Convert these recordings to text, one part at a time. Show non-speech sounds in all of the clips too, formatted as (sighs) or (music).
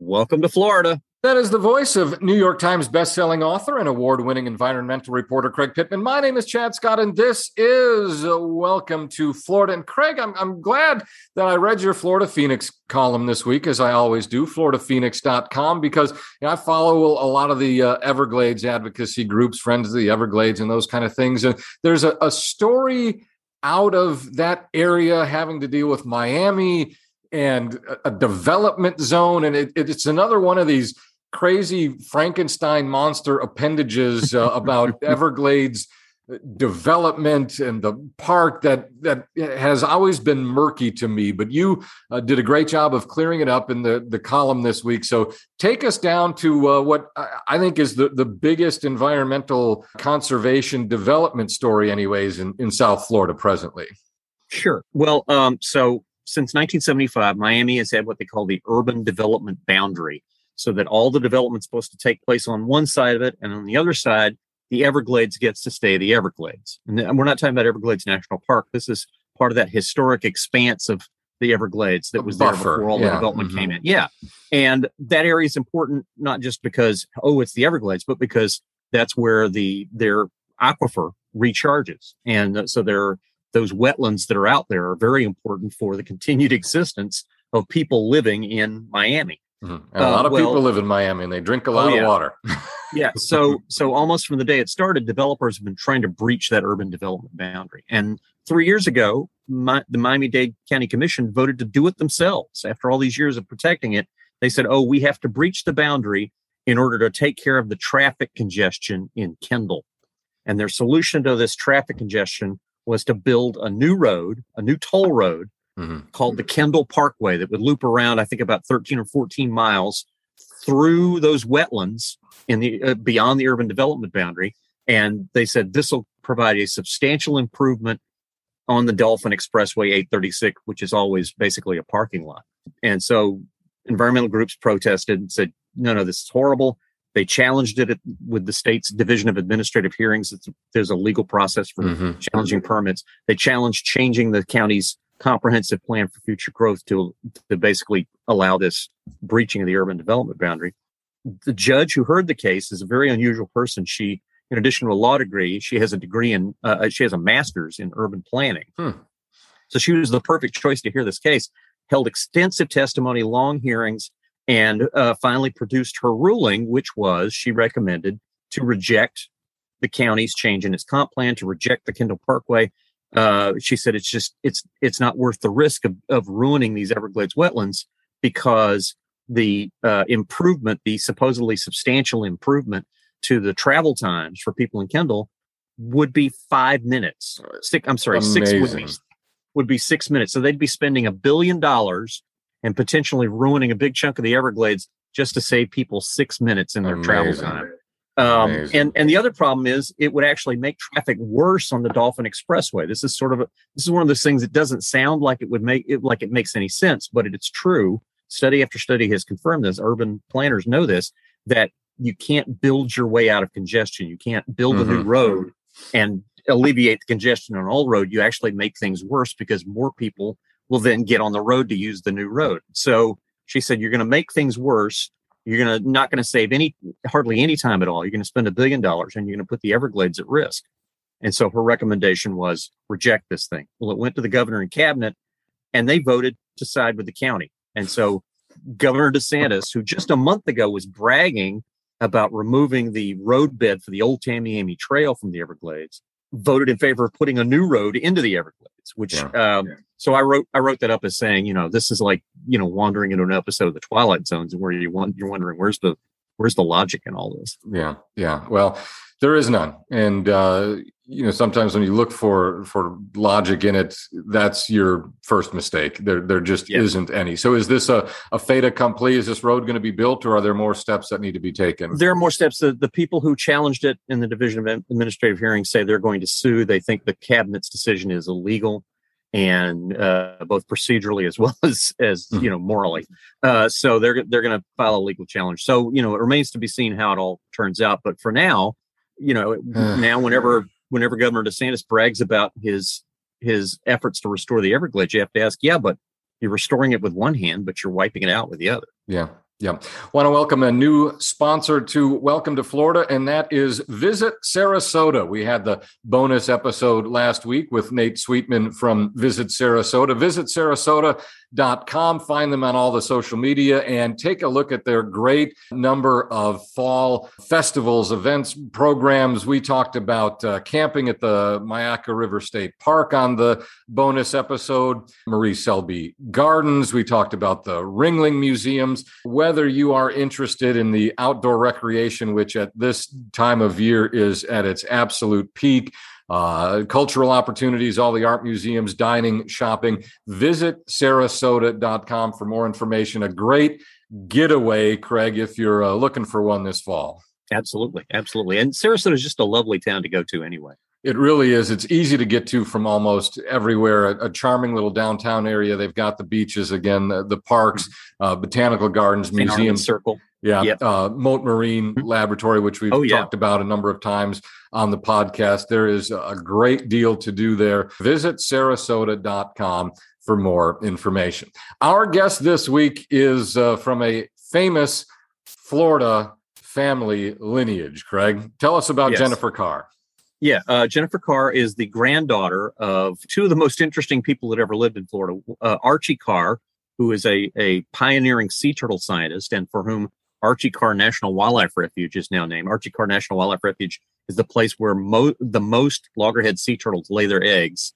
Welcome to Florida. That is the voice of New York Times bestselling author and award winning environmental reporter Craig Pittman. My name is Chad Scott, and this is uh, Welcome to Florida. And Craig, I'm, I'm glad that I read your Florida Phoenix column this week, as I always do, floridaphoenix.com, because you know, I follow a lot of the uh, Everglades advocacy groups, Friends of the Everglades, and those kind of things. And there's a, a story out of that area having to deal with Miami and a development zone. And it, it's another one of these crazy Frankenstein monster appendages uh, (laughs) about Everglades development and the park that that has always been murky to me but you uh, did a great job of clearing it up in the the column this week so take us down to uh, what i think is the the biggest environmental conservation development story anyways in in south florida presently sure well um, so since 1975 miami has had what they call the urban development boundary so that all the development's supposed to take place on one side of it, and on the other side, the Everglades gets to stay the Everglades. And we're not talking about Everglades National Park. This is part of that historic expanse of the Everglades that was there before all yeah. the development mm-hmm. came in. Yeah. And that area is important not just because, oh, it's the Everglades, but because that's where the their aquifer recharges. And so there those wetlands that are out there are very important for the continued (laughs) existence of people living in Miami. Mm-hmm. a lot of uh, well, people live in Miami and they drink a lot oh, yeah. of water. (laughs) yeah. So, so almost from the day it started, developers have been trying to breach that urban development boundary. And three years ago, my, the Miami Dade County Commission voted to do it themselves. After all these years of protecting it, they said, "Oh, we have to breach the boundary in order to take care of the traffic congestion in Kendall." And their solution to this traffic congestion was to build a new road, a new toll road mm-hmm. called the Kendall Parkway that would loop around, I think, about 13 or 14 miles through those wetlands in the uh, beyond the urban development boundary. And they said this will provide a substantial improvement on the Dolphin Expressway 836, which is always basically a parking lot. And so environmental groups protested and said, no, no, this is horrible. They challenged it with the state's Division of Administrative Hearings. It's, there's a legal process for mm-hmm. challenging permits. They challenged changing the county's comprehensive plan for future growth to, to basically allow this breaching of the urban development boundary. The judge who heard the case is a very unusual person. She, in addition to a law degree, she has a degree in, uh, she has a master's in urban planning. Hmm. So she was the perfect choice to hear this case, held extensive testimony, long hearings, and uh, finally produced her ruling, which was she recommended to reject the county's change in its comp plan, to reject the Kendall Parkway, uh, she said it's just it's it's not worth the risk of, of ruining these Everglades wetlands because the uh, improvement, the supposedly substantial improvement to the travel times for people in Kendall would be five minutes. Six, I'm sorry, Amazing. six would be would be six minutes. So they'd be spending a billion dollars and potentially ruining a big chunk of the Everglades just to save people six minutes in their Amazing. travel time. Um, and and the other problem is it would actually make traffic worse on the Dolphin Expressway. This is sort of a this is one of those things that doesn't sound like it would make it like it makes any sense, but it's true. Study after study has confirmed this. Urban planners know this that you can't build your way out of congestion. You can't build mm-hmm. a new mm-hmm. road and alleviate the congestion on all road. You actually make things worse because more people will then get on the road to use the new road. So she said you're going to make things worse you're gonna not going to save any hardly any time at all. You're going to spend a billion dollars and you're going to put the Everglades at risk. And so her recommendation was reject this thing. Well, it went to the governor and cabinet, and they voted to side with the county. And so Governor DeSantis, who just a month ago was bragging about removing the roadbed for the old Tamiami Trail from the Everglades, voted in favor of putting a new road into the Everglades. Which, yeah. Um, yeah. so I wrote I wrote that up as saying, you know, this is like you know wandering into an episode of the Twilight Zones, where you want you're wondering where's the where's the logic in all this? Yeah, yeah. Well, there is none, and uh, you know sometimes when you look for for logic in it, that's your first mistake. There there just yeah. isn't any. So is this a a fait accompli? Is this road going to be built, or are there more steps that need to be taken? There are more steps. The, the people who challenged it in the Division of Administrative Hearings say they're going to sue. They think the cabinet's decision is illegal and uh, both procedurally as (laughs) well as as mm-hmm. you know morally. Uh, so they're they're going to file a legal challenge. So you know it remains to be seen how it all turns out. But for now, you know (sighs) now whenever whenever Governor DeSantis brags about his his efforts to restore the Everglades, you have to ask, yeah, but you're restoring it with one hand, but you're wiping it out with the other. Yeah, Yeah. Want to welcome a new sponsor to Welcome to Florida, and that is Visit Sarasota. We had the bonus episode last week with Nate Sweetman from Visit Sarasota. Visit Sarasota.com. Find them on all the social media and take a look at their great number of fall festivals, events, programs. We talked about uh, camping at the Myakka River State Park on the bonus episode, Marie Selby Gardens. We talked about the Ringling Museums. Whether you are interested in the outdoor recreation, which at this time of year is at its absolute peak, uh, cultural opportunities, all the art museums, dining, shopping, visit sarasota.com for more information. A great getaway, Craig, if you're uh, looking for one this fall. Absolutely. Absolutely. And Sarasota is just a lovely town to go to anyway. It really is. It's easy to get to from almost everywhere. A, a charming little downtown area. They've got the beaches again, the, the parks, mm-hmm. uh, botanical gardens, museum circle. Yeah, yep. uh, Mote Marine mm-hmm. Laboratory, which we've oh, yeah. talked about a number of times on the podcast. There is a great deal to do there. Visit sarasota.com for more information. Our guest this week is uh, from a famous Florida family lineage. Craig, tell us about yes. Jennifer Carr. Yeah, uh, Jennifer Carr is the granddaughter of two of the most interesting people that ever lived in Florida. Uh, Archie Carr, who is a, a pioneering sea turtle scientist, and for whom Archie Carr National Wildlife Refuge is now named. Archie Carr National Wildlife Refuge is the place where mo- the most loggerhead sea turtles lay their eggs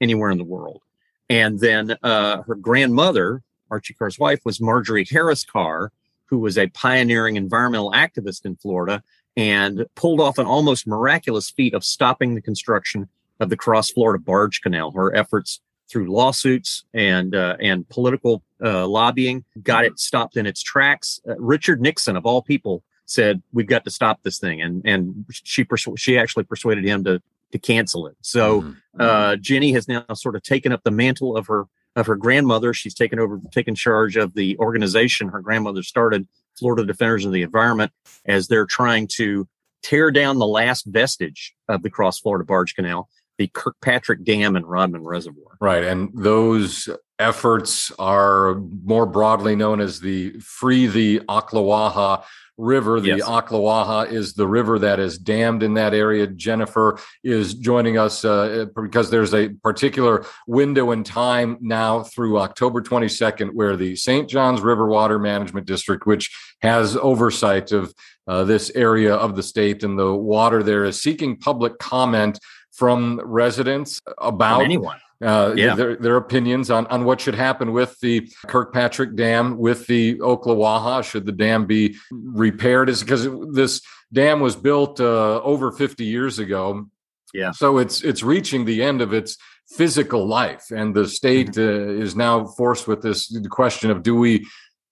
anywhere in the world. And then uh, her grandmother, Archie Carr's wife, was Marjorie Harris Carr, who was a pioneering environmental activist in Florida and pulled off an almost miraculous feat of stopping the construction of the Cross Florida Barge Canal. Her efforts through lawsuits and uh, and political uh, lobbying got it stopped in its tracks. Uh, Richard Nixon, of all people, said we've got to stop this thing, and and she persu- she actually persuaded him to to cancel it. So mm-hmm. uh, Jenny has now sort of taken up the mantle of her of her grandmother. She's taken over, taken charge of the organization her grandmother started Florida Defenders of the Environment as they're trying to tear down the last vestige of the Cross Florida Barge Canal, the Kirkpatrick Dam and Rodman Reservoir. Right. And those efforts are more broadly known as the Free the Ocklawaha River. The yes. Ocklawaha is the river that is dammed in that area. Jennifer is joining us uh, because there's a particular window in time now through October 22nd where the St. Johns River Water Management District, which has oversight of uh, this area of the state and the water there, is seeking public comment from residents about from anyone uh, yeah. their, their opinions on, on what should happen with the Kirkpatrick Dam, with the Ocklawaha. Should the dam be repaired? Is because this dam was built uh, over 50 years ago. Yeah. So it's it's reaching the end of its physical life, and the state mm-hmm. uh, is now forced with this question of do we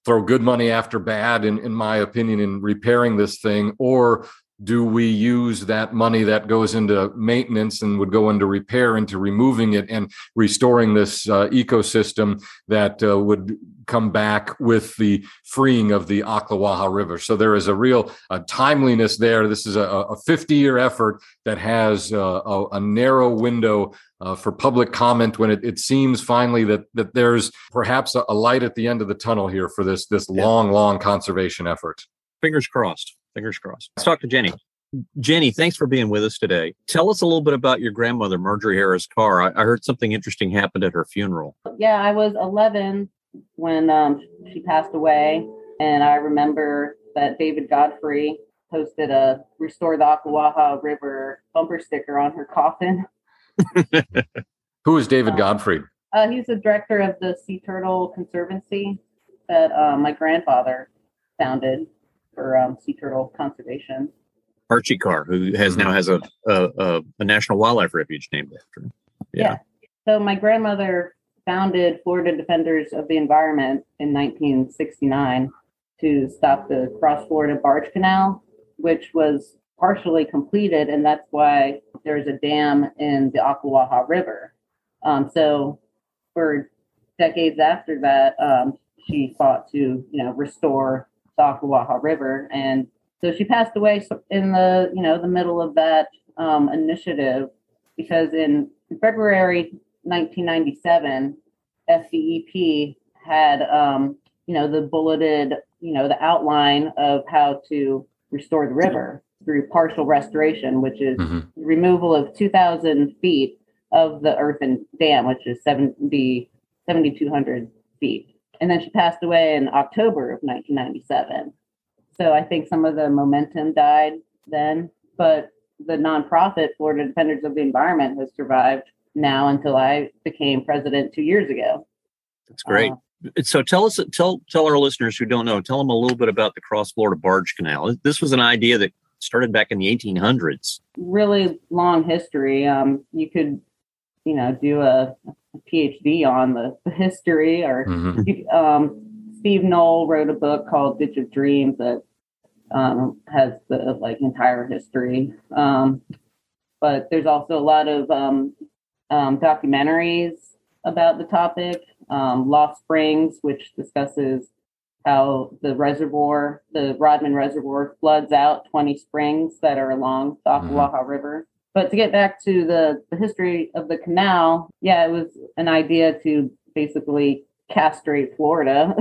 throw good money after bad, in, in my opinion, in repairing this thing, or do we use that money that goes into maintenance and would go into repair into removing it and restoring this uh, ecosystem that uh, would come back with the freeing of the Ocklawaha River. So there is a real uh, timeliness there. This is a, a 50 year effort that has uh, a, a, narrow window uh, for public comment when it, it, seems finally that that there's perhaps a, a, light at the end of the tunnel here for this this yeah. long, long conservation effort. Fingers crossed. Fingers crossed. Let's talk to Jenny. Jenny, thanks for being with us today. Tell us a little bit about your grandmother, Marjorie Harris Carr. I, I heard something interesting happened at her funeral. Yeah, I was 11 when um, she passed away, and I remember that David Godfrey posted a "Restore the Ocklawaha River" bumper sticker on her coffin. (laughs) Who is David um, Godfrey? Uh, he's the director of the Sea Turtle Conservancy that uh, my grandfather founded for um, sea turtle conservation. Archie Carr, who has now has a a, a national wildlife refuge named after him. Yeah. yeah. So my grandmother founded Florida Defenders of the Environment in 1969 to stop the Cross Florida Barge Canal, which was partially completed, and that's why there's a dam in the Ocklawaha River. Um, so for decades after that, um, she fought to you know restore the River. And so she passed away in the, you know, the middle of that um, initiative because in February 1997, FDEP had, um, you know, the bulleted you know, the outline of how to restore the river through partial restoration, which is hmm removal of 2,000 feet of the earthen dam, which is 70, 7,200 feet. And then she passed away in October of 1997. So I think some of the momentum died then, but the nonprofit Florida Defenders of the Environment has survived now until I became president two years ago. That's great. Uh, so tell us, tell tell our listeners who don't know, tell them a little bit about the Cross Florida Barge Canal. This was an idea that started back in the 1800s. really long history. Um, you could, you know, do a, a PhD on the, the (laughs) history or hmm um, Steve Noll wrote a book called Ditch of Dreams that um, has the like entire history. Um, but there's also a lot of um, um, documentaries about the topic. Um, Lost Springs, which discusses how the reservoir, the Rodman Reservoir, floods out 20 springs that are along the Mhm. River. But to get back to the, the history of the canal, yeah, it was an idea to basically castrate Florida.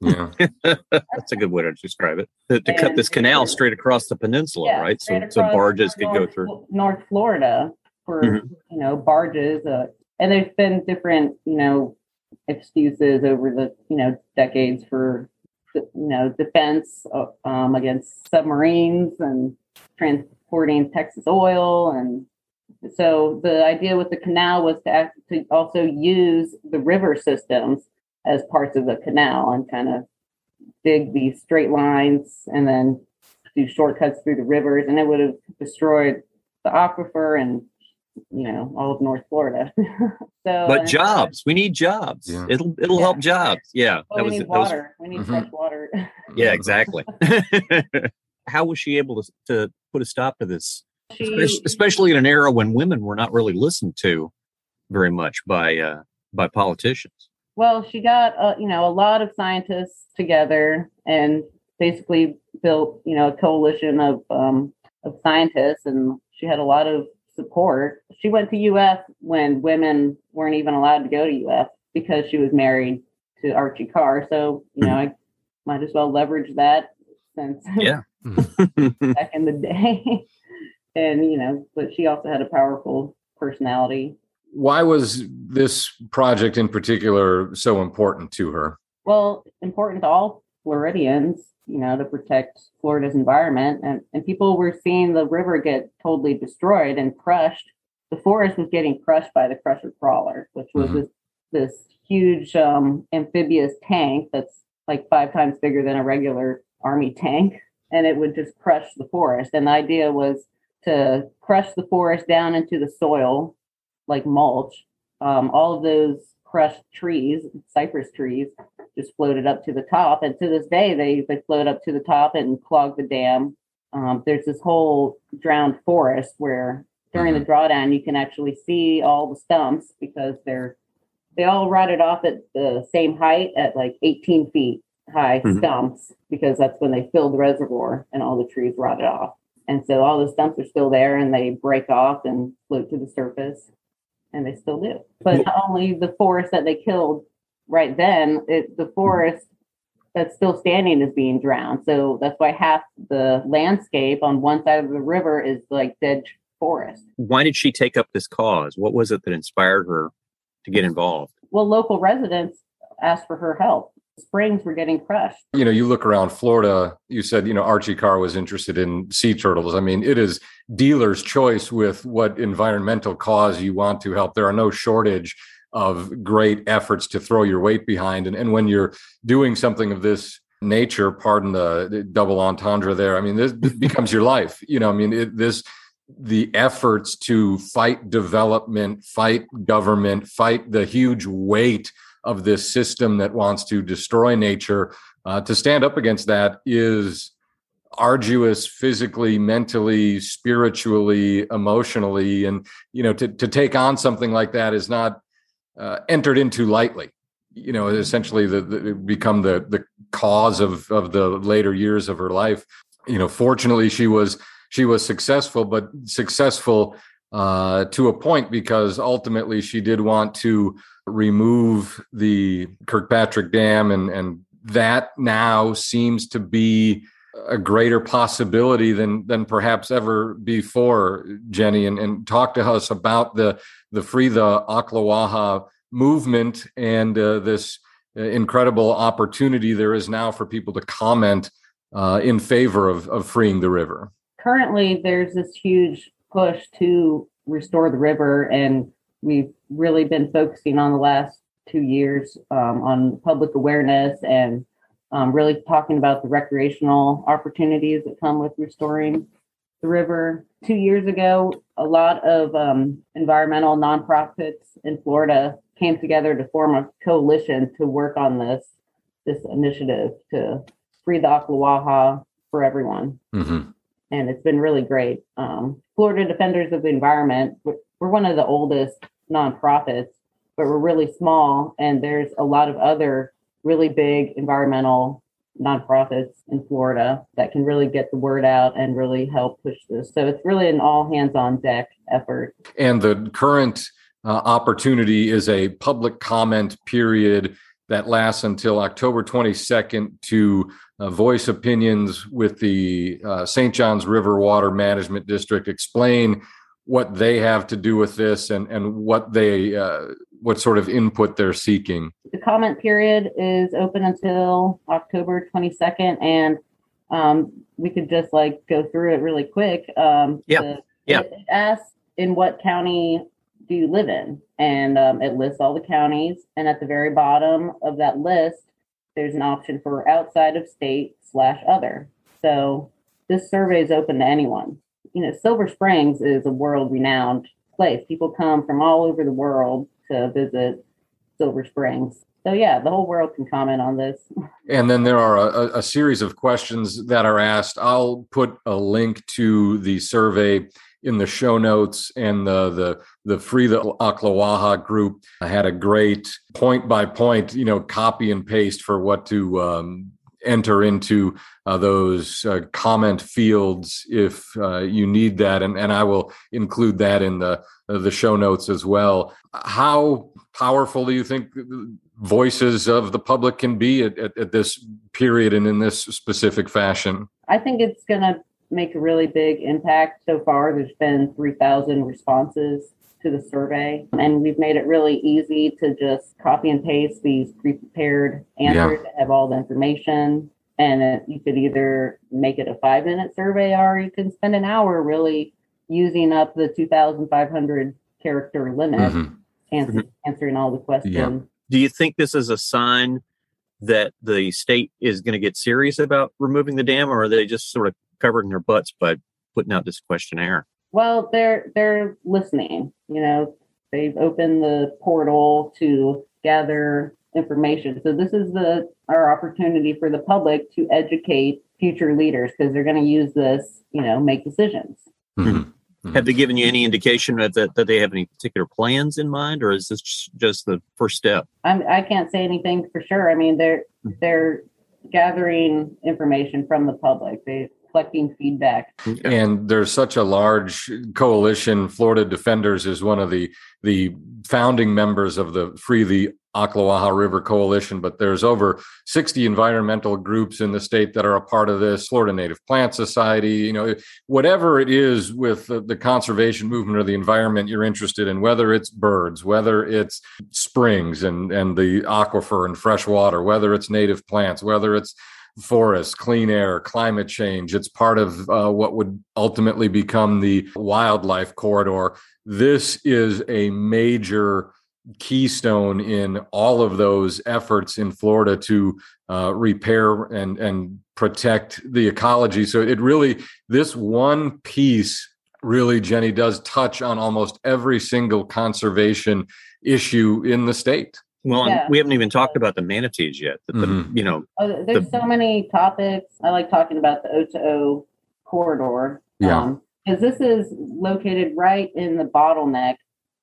Yeah. (laughs) That's a good way to describe it. To, to cut this canal straight across the peninsula, Yeah, right? So, so across barges could go through. North Florida for Mhm. you know barges, uh, and there's been different you know excuses over the you know decades for you know defense uh, um, against submarines and transporting Texas oil and so the idea with the canal was to act, to also use the river systems as parts of the canal and kind of dig these straight lines and then do shortcuts through the rivers and it would have destroyed the aquifer and you know all of north florida (laughs) so But and- jobs, we need jobs. Yeah. It'll it'll Yeah. help jobs. Yeah, well, we need that was water we need Mhm. fresh water yeah, exactly. (laughs) (laughs) How was she able to to put a stop to this, especially, especially in an era when women were not really listened to very much by uh, by politicians? Well, she got uh, you know a lot of scientists together and basically built you know a coalition of um, of scientists, and she had a lot of support. She went to UF when women weren't even allowed to go to UF because she was married to Archie Carr. So you know I might as well leverage that since Yeah. (laughs) back in the day. and you know, but she also had a powerful personality. Why was this project in particular so important to her? well important to all Floridians, you know, to protect Florida's environment. And, and people were seeing the river get totally destroyed and crushed. The forest was getting crushed by the crusher crawler, which was Mhm. this, this huge um, amphibious tank that's like five times bigger than a regular army tank. And it would just crush the forest. And the idea was to crush the forest down into the soil like mulch. Um, all of those crushed trees, cypress trees, just floated up to the top. And to this day, they they float up to the top and clog the dam. Um, there's this whole drowned forest where during the drawdown you can actually see all the stumps because they're they all rotted off at the same height at like 18 feet high Mhm. stumps because that's when they filled the reservoir and all the trees rotted off. And so all the stumps are still there and they break off and float to the surface and they still do. But not only the forest that they killed right then, it, the forest that's still standing is being drowned. So that's why half the landscape on one side of the river is like dead forest. Why did she take up this cause? What was it that inspired her to get involved? Well, local residents asked for her help. Springs were getting crushed. You know, you look around Florida, you said, you know, Archie Carr was interested in sea turtles. I mean, it is dealer's choice with what environmental cause you want to help. There are no shortage of great efforts to throw your weight behind. And, and when you're doing something of this nature, pardon the, double entendre there, I mean, this (laughs) becomes your life. You know, I mean, it, this, the efforts to fight development, fight government, fight the huge weight of this system that wants to destroy nature, uh, to stand up against that is arduous physically mentally spiritually emotionally. And you know to, to take on something like that is not uh, entered into lightly. You know essentially the, the become the the cause of of the later years of her life. You know fortunately she was she was successful but successful uh, to a point because ultimately she did want to remove the Kirkpatrick Dam and and that now seems to be a greater possibility than than perhaps ever before, Jenny, and, and talk to us about the the Free the Ocklawaha movement and uh, this incredible opportunity there is now for people to comment uh, in favor of, of freeing the river. Currently, there's this huge push to restore the river, and we've really been focusing on the last two years um, on public awareness and um, really talking about the recreational opportunities that come with restoring the river. Two years ago, a lot of um, environmental nonprofits in Florida came together to form a coalition to work on this this initiative to free the Ocklawaha for everyone. Mm-hmm. And it's been really great. Um, Florida Defenders of the Environment, we're, one of the oldest nonprofits, but we're really small. And there's a lot of other really big environmental nonprofits in Florida that can really get the word out and really help push this. So it's really an all hands on deck effort. And the current uh, opportunity is a public comment period that lasts until October 22nd to uh, voice opinions with the uh, St. Johns River Water Management District, explain what they have to do with this and, and what they uh, what sort of input they're seeking. The comment period is open until October 22nd, and um, we could just like go through it really quick. Um, yeah. Yeah. It asks in what county do you live in? And um, it lists all the counties. And at the very bottom of that list, there's an option for outside of state slash other. So this survey is open to anyone. You know, Silver Springs is a world renowned place. People come from all over the world to visit Silver Springs. So yeah, the whole world can comment on this. (laughs) And then there are a, a series of questions that are asked. I'll put a link to the survey in the show notes and the the the free the Ocklawaha group. Had a great point by point you know copy and paste for what to um, enter into uh, those uh, comment fields if uh, you need that. And and I will include that in the the show notes as well. How powerful do you think voices of the public can be at, at, at this period and in this specific fashion? I think it's going to make a really big impact so far. There's been 3,000 responses to the survey, and we've made it really easy to just copy and paste these pre prepared answers yeah. that have all the information. And it, you could either make it a five minute survey or you can spend an hour really using up the 2,500 character limit, mm-hmm. answer, answering all the questions. Yeah. Do you think this is a sign that the state is going to get serious about removing the dam, or are they just sort of covering their butts by putting out this questionnaire? Well, they're they're listening. You know, they've opened the portal to gather information. So this is the our opportunity for the public to educate future leaders because they're going to use this, you know, make decisions. Mm-hmm. Mm-hmm. Have they given you any indication that, that, that they have any particular plans in mind, or is this just the first step? I'm, I can't say anything for sure. I mean, they're mm-hmm. they're gathering information from the public. They collecting feedback. And there's such a large coalition. Florida Defenders is one of the the founding members of the Free the Ocklawaha River Coalition, but there's over 60 environmental groups in the state that are a part of this. Florida Native Plant Society, you know, whatever it is with the, the conservation movement or the environment you're interested in, whether it's birds, whether it's springs and and the aquifer and fresh water, whether it's native plants, whether it's forests, clean air, climate change. It's part of uh, what would ultimately become the wildlife corridor. This is a major keystone in all of those efforts in Florida to uh, repair and and protect the ecology. So it really this one piece really Jenny does touch on almost every single conservation issue in the state. Well, yeah. we haven't even talked about the manatees yet. The, mm-hmm. you know, oh, there's the, so many topics. I like talking about the O to O corridor. Yeah. Because um, this is located right in the bottleneck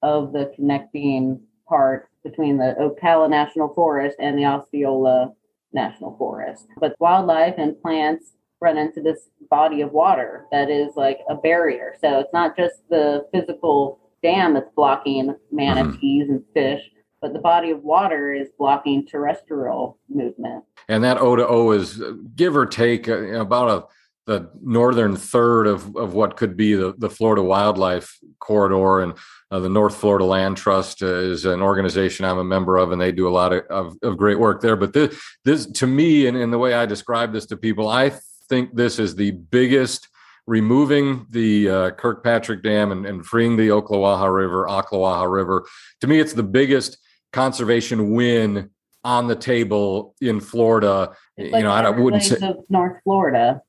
of the connecting part between the Ocala National Forest and the Osceola National Forest. But wildlife and plants run into this body of water that is like a barrier. So it's not just the physical dam that's blocking manatees mm-hmm. and fish, but the body of water is blocking terrestrial movement. and that O to O is give or take uh, about a the northern third of, of what could be the, the Florida wildlife corridor and uh, the North Florida Land Trust uh, is an organization I'm a member of, and they do a lot of, of, of great work there. But this, this to me, and in the way I describe this to people, I think this is the biggest removing the uh, Kirkpatrick Dam and, and, freeing the Ocklawaha River, Ocklawaha River. To me, it's the biggest conservation win on the table in Florida. It's you know, I wouldn't say North Florida.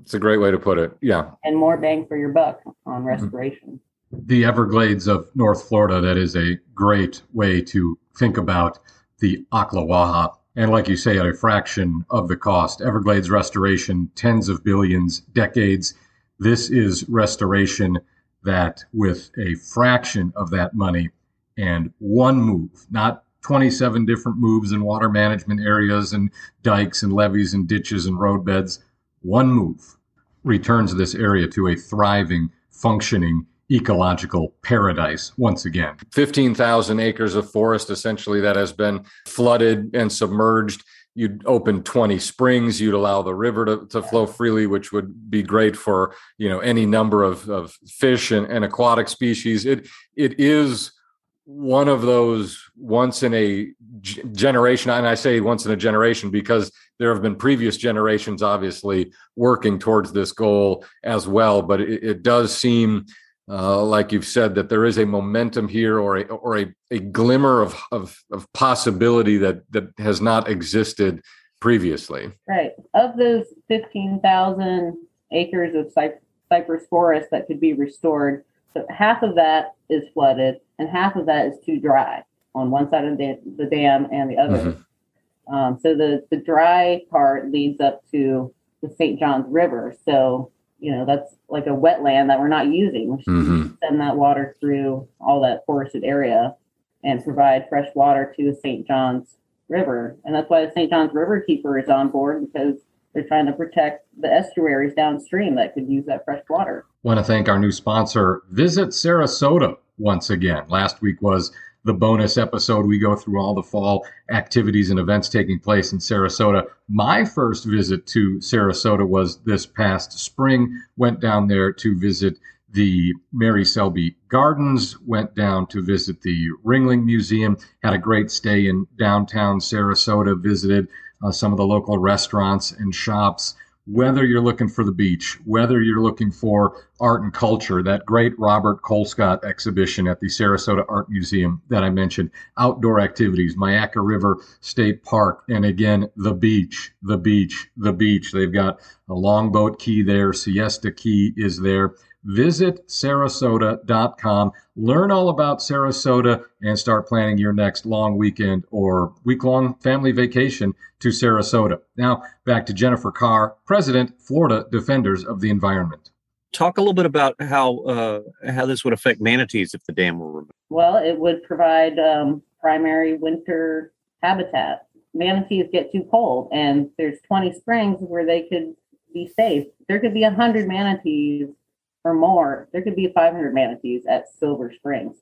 It's a great way to put it. Yeah. And more bang for your buck on mm-hmm. restoration. The Everglades of North Florida, that is a great way to think about the Ocklawaha. And like you say, at a fraction of the cost. Everglades restoration, tens of billions, decades. This is restoration that, with a fraction of that money and one move, not 27 different moves in water management areas and dikes and levees and ditches and roadbeds, one move returns this area to a thriving, functioning ecological paradise once again. 15,000 acres of forest essentially that has been flooded and submerged. You'd open 20 springs, you'd allow the river to, to flow freely, which would be great for, you know, any number of, of fish and, and aquatic species. It it is one of those once in a generation and i say once in a generation because there have been previous generations obviously working towards this goal as well but it, it does seem uh, like you've said that there is a momentum here or a or a, a glimmer of, of of possibility that that has not existed previously. Right. Of those 15,000 acres of cypress forest that could be restored so half of that is flooded and half of that is too dry on one side of the, the dam and the other. Mm-hmm. Um, so the, the dry part leads up to the St. Johns River. So, you know, that's like a wetland that we're not using. We should mm-hmm. send that water through all that forested area and provide fresh water to the St. Johns River. And that's why the St. Johns River Keeper is on board because they're trying to protect the estuaries downstream that could use that fresh water. Want to thank our new sponsor, Visit Sarasota, once again. Last week was the bonus episode. We go through all the fall activities and events taking place in Sarasota. My first visit to Sarasota was this past spring. Went down there to visit the Mary Selby Gardens, went down to visit the Ringling Museum, had a great stay in downtown Sarasota, visited uh, some of the local restaurants and shops whether you're looking for the beach, whether you're looking for art and culture, that great Robert Colescott exhibition at the Sarasota Art Museum that I mentioned, outdoor activities, Myakka River State Park, and again, the beach, the beach, the beach. They've got a longboat key there, Siesta Key is there. Visit sarasota.com, learn all about Sarasota, and start planning your next long weekend or week long family vacation to Sarasota. Now, back to Jennifer Carr, President, Florida Defenders of the Environment. Talk a little bit about how uh, how this would affect manatees if the dam were removed. Well, it would provide um, primary winter habitat. Manatees get too cold, and there's 20 springs where they could be safe. There could be 100 manatees or more, there could be 500 manatees at Silver Springs.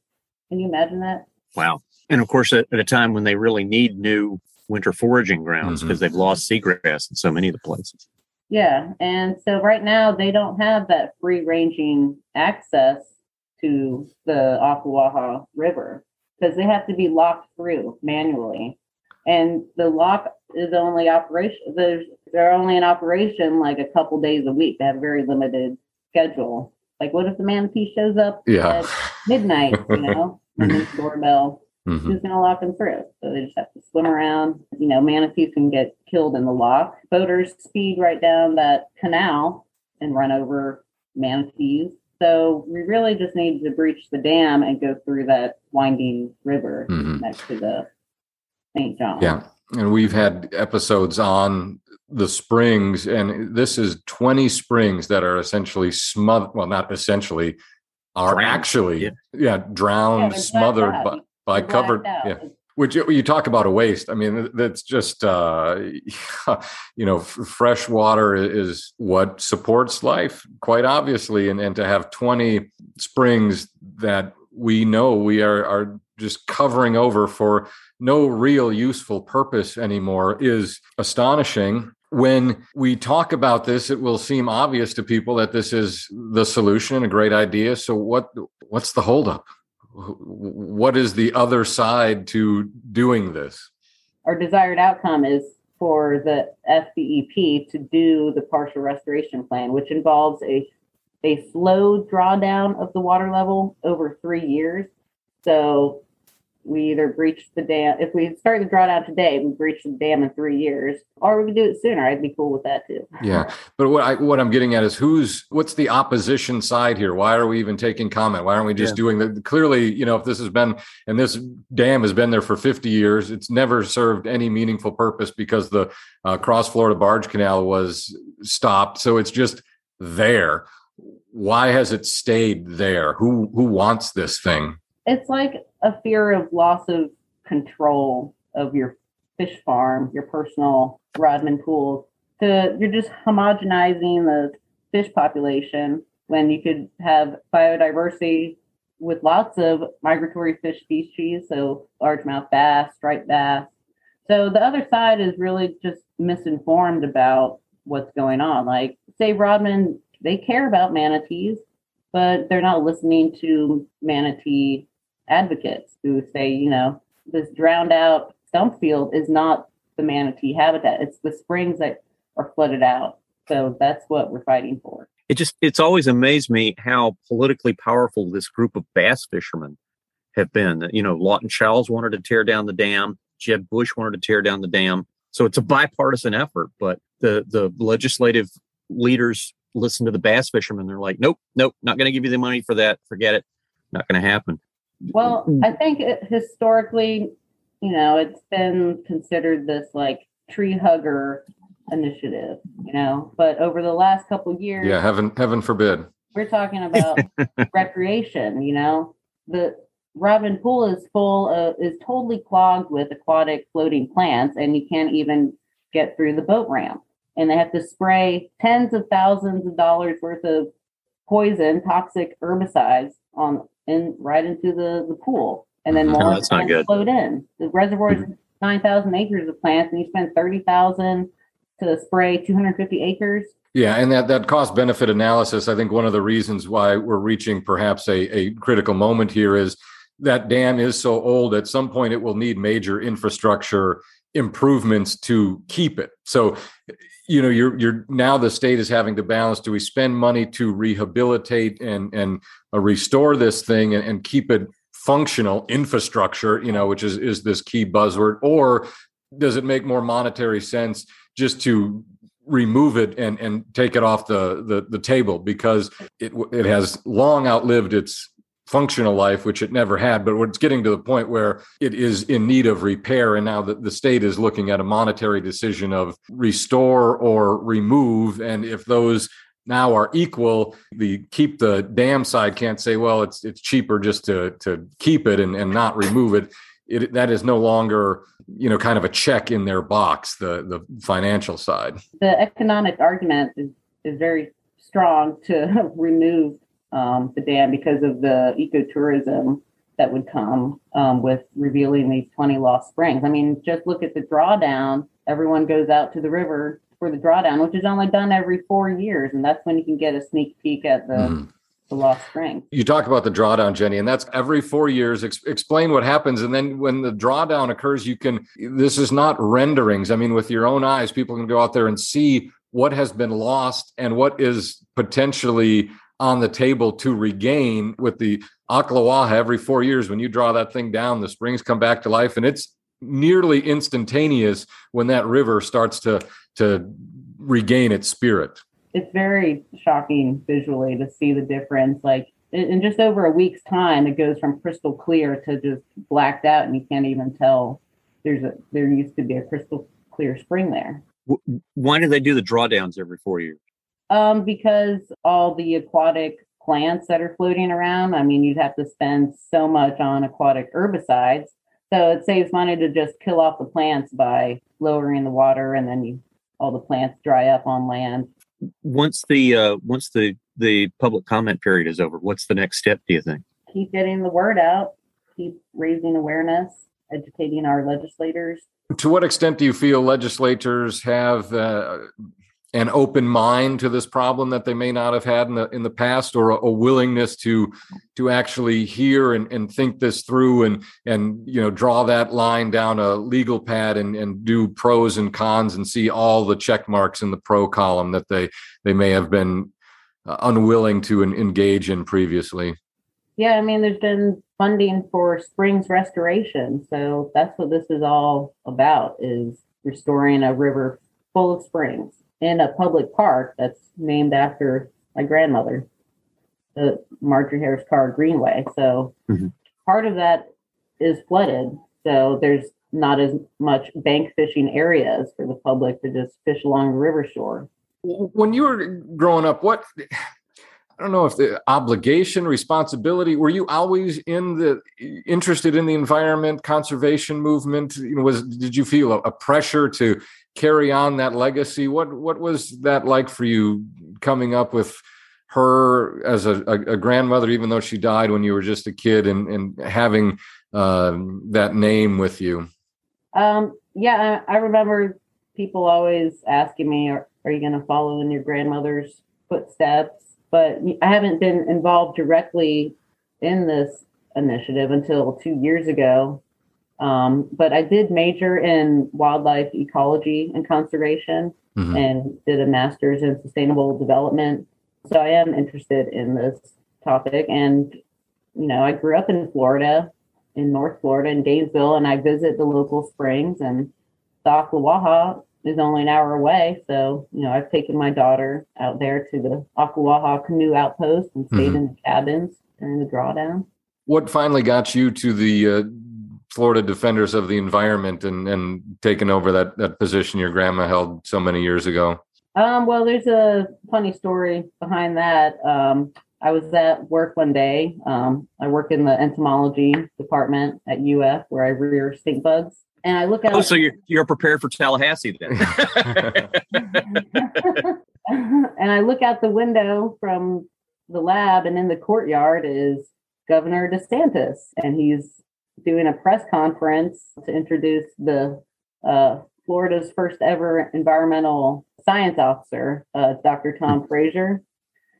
Can you imagine that? Wow. And of course, at, at a time when they really need new winter foraging grounds because mm-hmm. they've lost seagrass in so many of the places. Yeah. And so right now, they don't have that free ranging access to the Ocklawaha River because they have to be locked through manually. And the lock is only operation, there's, they're only in operation like a couple days a week. They have very limited schedule. Like, what if the manatee shows up yeah. at midnight, you (laughs) know, and the doorbell? Mm-hmm. Who's going to lock them through? So they just have to swim around. You know, manatees can get killed in the lock. Boaters speed right down that canal and run over manatees. So we really just need to breach the dam and go through that winding river mm-hmm. next to the St. John. Yeah. And we've had episodes on the springs, and this is 20 springs that are essentially smothered. Well, not essentially, are drowned. actually, yeah, yeah drowned, yeah, smothered by, by covered. Yeah. Which you talk about a waste. I mean, that's just, uh, (laughs) you know, fresh water is what supports life, quite obviously. And, and to have 20 springs that we know we are, are just covering over for no real useful purpose anymore is astonishing. When we talk about this, it will seem obvious to people that this is the solution, a great idea. So what what's the holdup? What is the other side to doing this? Our desired outcome is for the FDEP to do the partial restoration plan, which involves a a slow drawdown of the water level over three years. So we either breach the dam if we start the drawdown today we breach the dam in three years or we can do it sooner. I'd be cool with that too. Yeah but what i what i'm getting at is who's what's the opposition side here? Why are we even taking comment? Why aren't we just yeah. doing the clearly you know if this has been and this dam has been there for 50 years it's never served any meaningful purpose because the uh, cross florida barge canal was stopped so it's just there. Why has it stayed there? Who who wants this thing? It's like a fear of loss of control of your fish farm, your personal Rodman pools. To you're just homogenizing the fish population when you could have biodiversity with lots of migratory fish species, so largemouth bass, striped bass. So the other side is really just misinformed about what's going on. Like, Save Rodman, they care about manatees, but they're not listening to manatee advocates who say, you know, this drowned out stump field is not the manatee habitat. It's the springs that are flooded out. So that's what we're fighting for. It just it's always amazed me how politically powerful this group of bass fishermen have been. You know, Lawton Chiles wanted to tear down the dam. Jeb Bush wanted to tear down the dam. So it's a bipartisan effort, but the the legislative leaders listen to the bass fishermen. They're like, nope, nope, not going to give you the money for that. Forget it. Not going to happen. Well, mm. I think it, historically, you know, it's been considered this like tree hugger initiative, you know, but over the last couple years, yeah, heaven, heaven forbid, we're talking (laughs) about recreation. You know, the Rodman Pool is full of is totally clogged with aquatic floating plants, and you can't even get through the boat ramp. And they have to spray tens of thousands of dollars worth of poison, toxic herbicides on and right into the, the pool. And then (laughs) more no, plants float in. The reservoir is mm-hmm. 9,000 acres of plants, and you spend 30,000 to spray 250 acres. Yeah, and that, that cost benefit analysis, I think one of the reasons why we're reaching perhaps a, a critical moment here is that dam is so old, at some point it will need major infrastructure improvements to keep it. So, you know, you're you're now the state is having to balance: do we spend money to rehabilitate and and uh, restore this thing and, and keep it functional infrastructure? You know, which is is this key buzzword, or does it make more monetary sense just to remove it and and take it off the the, the table because it it has long outlived its functional life, which it never had, but it's getting to the point where it is in need of repair. And now that the state is looking at a monetary decision of restore or remove. And if those now are equal, the keep the dam side can't say, well, it's it's cheaper just to to keep it and, and not remove it. It, that is no longer you know kind of a check in their box the the financial side the economic argument is, is very strong to (laughs) remove um, the dam because of the ecotourism that would come um, with revealing these 20 lost springs. I mean, just look at the drawdown. Everyone goes out to the river for the drawdown, which is only done every four years. And that's when you can get a sneak peek at the. Mm. The lost spring. You talk about the drawdown, Jenny, and that's every four years. Ex- explain what happens, and then when the drawdown occurs, you can. This is not renderings. I mean, with your own eyes, people can go out there and see what has been lost and what is potentially on the table to regain with the Ocklawaha every four years. When you draw that thing down, the springs come back to life, and it's nearly instantaneous when that river starts to to regain its spirit. It's very shocking visually to see the difference. Like in just over a week's time, it goes from crystal clear to just blacked out, and you can't even tell there's a there used to be a crystal clear spring there. Why do they do the drawdowns every four years? Um, because all the aquatic plants that are floating around, I mean, you'd have to spend so much on aquatic herbicides. So it saves money to just kill off the plants by lowering the water and then you all the plants dry up on land. Once the uh, once the the public comment period is over, what's the next step? Do you think? keep getting the word out, keep raising awareness, educating our legislators. To what extent do you feel legislators have uh, an open mind to this problem that they may not have had in the in the past, or a, a willingness to to actually hear and, and think this through and and you know draw that line down a legal pad and, and do pros and cons and see all the check marks in the pro column that they they may have been uh, unwilling to engage in previously. Yeah, I mean, there's been funding for springs restoration, so that's what this is all about: is restoring a river full of springs in a public park that's named after my grandmother, the Marjorie Harris Carr Greenway. So mm-hmm. part of that is flooded. So there's not as much bank fishing areas for the public to just fish along the river shore. When you were growing up, what I don't know if the obligation, responsibility, were you always in the interested in the environment conservation movement? You know, was did you feel a, a pressure to carry on that legacy. What what was that like for you coming up with her as a, a, a grandmother, even though she died when you were just a kid, and and having uh, that name with you? Um, yeah, I, I, remember people always asking me, "Are, are you going to follow in your grandmother's footsteps?" But I haven't been involved directly in this initiative until two years ago um, but I did major in wildlife ecology and conservation mm-hmm. and did a master's in sustainable development. So I am interested in this topic. And, you know, I grew up in Florida, in North Florida, in Gainesville, and I visit the local springs and the Ocklawaha is only an hour away. So, you know, I've taken my daughter out there to the Ocklawaha canoe outpost and stayed mm-hmm. in the cabins during the drawdown. What finally got you to the uh, Florida Defenders of the Environment and and taken over that that position your grandma held so many years ago? Um, well, there's a funny story behind that. Um, I was at work one day. Um, I work in the entomology department at UF where I rear stink bugs. And I look out. Oh, so you're you're prepared for Tallahassee then? (laughs) (laughs) and I look out the window from the lab, and in the courtyard is Governor DeSantis, and he's doing a press conference to introduce the uh, Florida's first ever environmental science officer, uh, Dr. Tom mm-hmm. Frazer.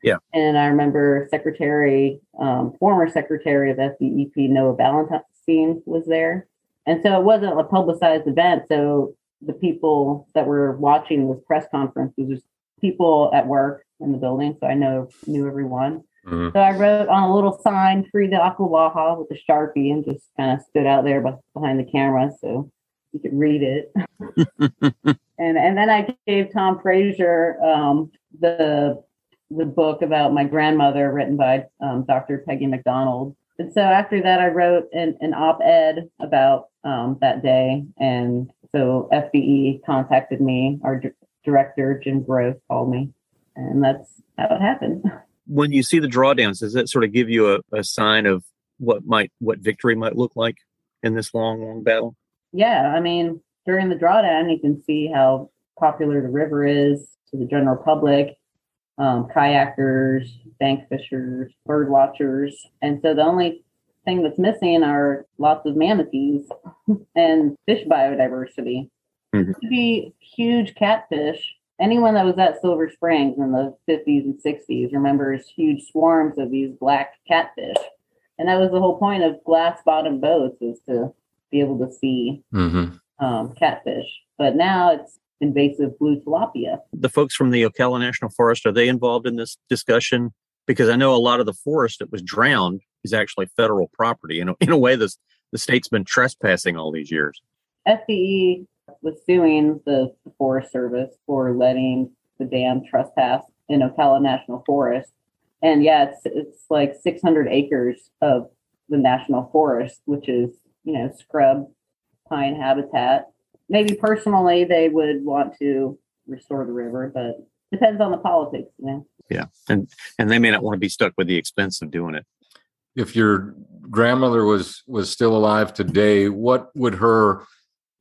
Yeah. And I remember Secretary, um, former Secretary of FDEP, Noah Valenstein, was there. And so it wasn't a publicized event. So the people that were watching this press conference was just people at work in the building. So I know knew everyone. Mm-hmm. So I wrote on a little sign, free the Ocklawaha with a Sharpie and just kind of stood out there behind the camera so you could read it. (laughs) and and then I gave Tom Frazer um, the the book about my grandmother written by um, Dr. Peggy Macdonald. And so after that, I wrote an, an op-ed about um, that day. And so FDE contacted me. Our d- director, Jim Gross, called me. And that's how it happened. (laughs) when you see the drawdowns, does that sort of give you a, a sign of what might what victory might look like in this long, long battle? Yeah, I mean, during the drawdown, you can see how popular the river is to the general public, um, kayakers, bank fishers, bird watchers, and so the only thing that's missing are lots of manatees (laughs) and fish biodiversity. Mm-hmm. To be huge catfish anyone that was at Silver Springs in the 50s and 60s remembers huge swarms of these black catfish. And that was the whole point of glass bottom boats is to be able to see mm-hmm. um, catfish. But now it's invasive blue tilapia. The folks from the Ocala National Forest, are they involved in this discussion? Because I know a lot of the forest that was drowned is actually federal property. In a, (laughs) in a way, this, the state's been trespassing all these years. FDE was suing the Forest Service for letting the dam trespass in Ocala National Forest. And yeah, it's it's like 600 acres of the national forest, which is you know scrub pine habitat. Maybe personally they would want to restore the river, but depends on the politics. You know? Yeah, and and they may not want to be stuck with the expense of doing it. If your grandmother was was still alive today, what would her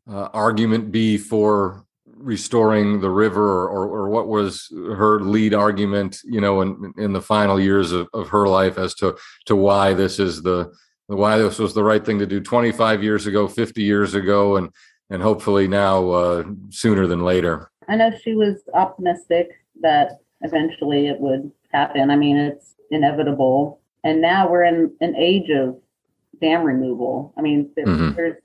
uh, argument be for restoring the river or, or, what was her lead argument you know in, in the final years of, of her life as to to why this is the why this was the right thing to do 25 years ago 50 years ago and and hopefully now uh, sooner than later. I know she was optimistic that eventually it would happen. I mean it's inevitable. And now we're in an age of dam removal. I mean mm-hmm. there's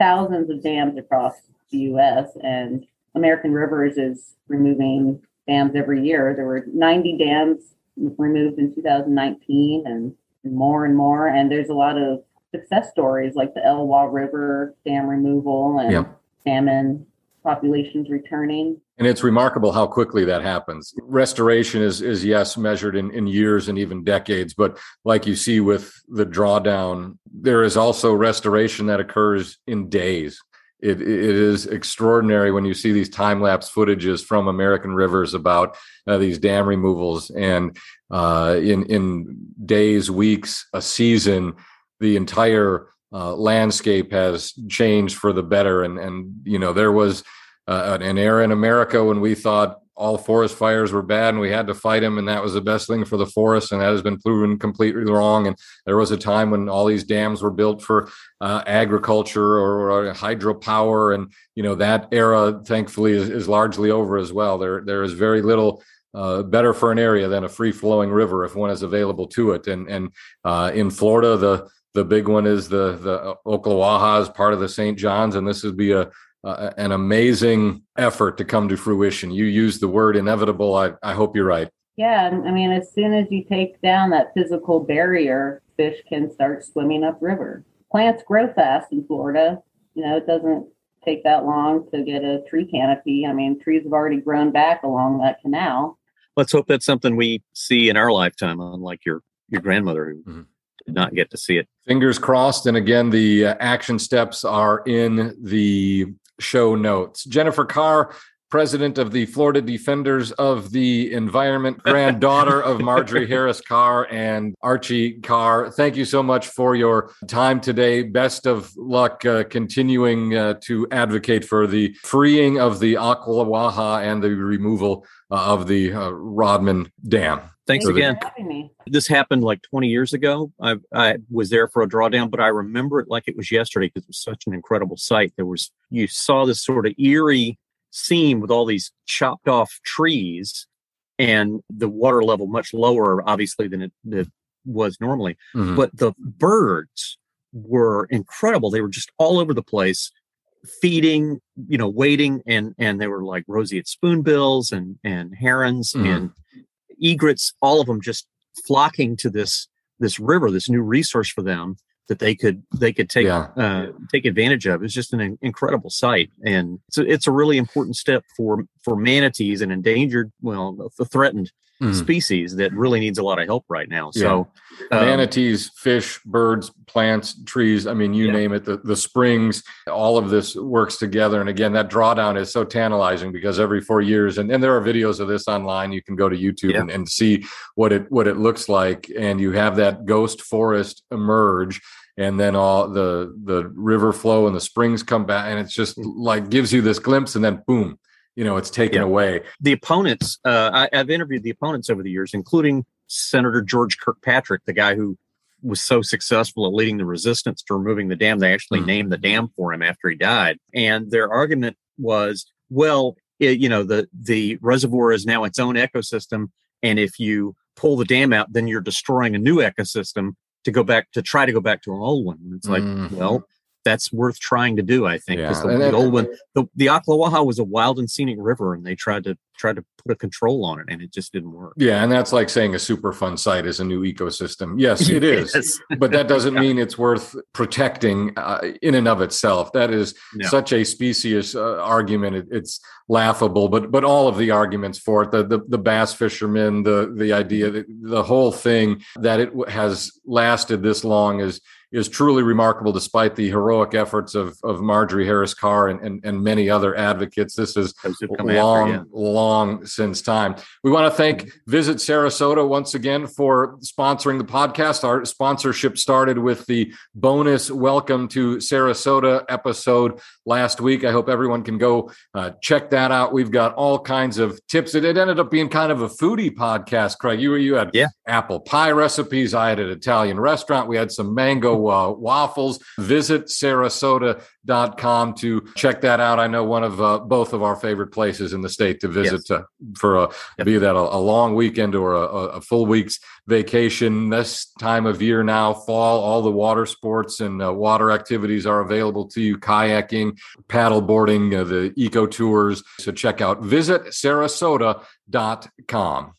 thousands of dams across the us and american rivers is removing dams every year there were 90 dams removed in 2019 and more and more. And there's a lot of success stories like the Elwha River dam removal and yep. salmon populations returning. And it's remarkable how quickly that happens. Restoration is is yes measured in, in years and even decades, but like you see with the drawdown, there is also restoration that occurs in days. It, it is extraordinary when you see these time lapse footages from American rivers about uh, these dam removals, and uh, in in days, weeks, a season, the entire uh, landscape has changed for the better. And and you know there was uh, an era in America when we thought all forest fires were bad and we had to fight them and that was the best thing for the forest and that has been proven completely wrong and there was a time when all these dams were built for uh, agriculture or, or, hydropower and you know that era thankfully is, is largely over as well there there is very little uh, better for an area than a free flowing river if one is available to it. And and uh, in Florida, the the big one is the the Ocklawaha is part of the St. Johns, and this would be a uh, an amazing effort to come to fruition. You use the word inevitable. I, I hope you're right. Yeah, I mean, as soon as you take down that physical barrier, fish can start swimming upriver. Plants grow fast in Florida. You know, it doesn't take that long to get a tree canopy. I mean, trees have already grown back along that canal let's hope that's something we see in our lifetime, unlike your your grandmother who mm-hmm. Did not get to see it. Fingers crossed. And again, the uh, action steps are in the show notes. Jennifer Carr, president of the Florida Defenders of the Environment, (laughs) granddaughter of Marjorie Harris Carr and Archie Carr. Thank you so much for your time today. Best of luck uh, continuing uh, to advocate for the freeing of the Ocklawaha and the removal uh, of the uh, Rodman Dam. Thanks so again. This happened like 20 years ago. I, I was there for a drawdown, but I remember it like it was yesterday because it was such an incredible sight. There was, you saw this sort of eerie scene with all these chopped off trees and the water level much lower, obviously, than it, it was normally. Mm-hmm. But the birds were incredible. They were just all over the place feeding, you know, waiting, and and they were like roseate spoonbills and and herons mm. and egrets, all of them just flocking to this this river, this new resource for them that they could they could take yeah. uh, take advantage of. It's just an incredible sight, and it's a, it's a really important step for for manatees and endangered, well, the threatened mm. species that really needs a lot of help right now. So yeah. um, manatees, fish, birds, plants, trees, I mean, you yeah. name it, the, the springs, all of this works together. And again, that drawdown is so tantalizing because every four years, and, and there are videos of this online, you can go to YouTube yeah. and, and see what it what it looks like. And you have that ghost forest emerge and then all the the river flow and the springs come back and it's just mm. like gives you this glimpse and then boom you know it's taken yeah. away the opponents uh, I, have interviewed the opponents over the years including senator george kirkpatrick the guy who was so successful at leading the resistance to removing the dam they actually mm. named the dam for him after he died and their argument was well it, you know the the reservoir is now its own ecosystem and if you pull the dam out then you're destroying a new ecosystem to go back to try to go back to an old one it's like mm. well that's worth trying to do. I think because yeah. the, the, old one, the, the Ocklawaha was a wild and scenic river, and they tried to try to put a control on it, and it just didn't work. Yeah, and that's like saying a Superfund site is a new ecosystem. Yes, it (laughs) is, yes. (laughs) but that doesn't mean it's worth protecting uh, in and of itself. That is no. such a specious uh, argument. It, it's laughable, but but all of the arguments for it, the the, the bass fishermen, the the idea, that the whole thing that it has lasted this long is is truly remarkable despite the heroic efforts of, of Marjorie Harris Carr and, and, and many other advocates. This is long, after, yeah. long since time. We want to thank Visit Sarasota once again for sponsoring the podcast. Our sponsorship started with the bonus Welcome to Sarasota episode last week. I hope everyone can go uh, check that out. We've got all kinds of tips. It, it ended up being kind of a foodie podcast, Craig. You, you had yeah. apple pie recipes. I had an Italian restaurant. We had some mango uh, waffles. Visit sarasota.com to check that out. I know one of uh, both of our favorite places in the state to visit yes. for a, yep. be that a, a, long weekend or a, a, full week's vacation. This time of year now, fall, all the water sports and uh, water activities are available to you kayaking, paddle boarding, uh, the eco tours. So check out visit sarasota.com.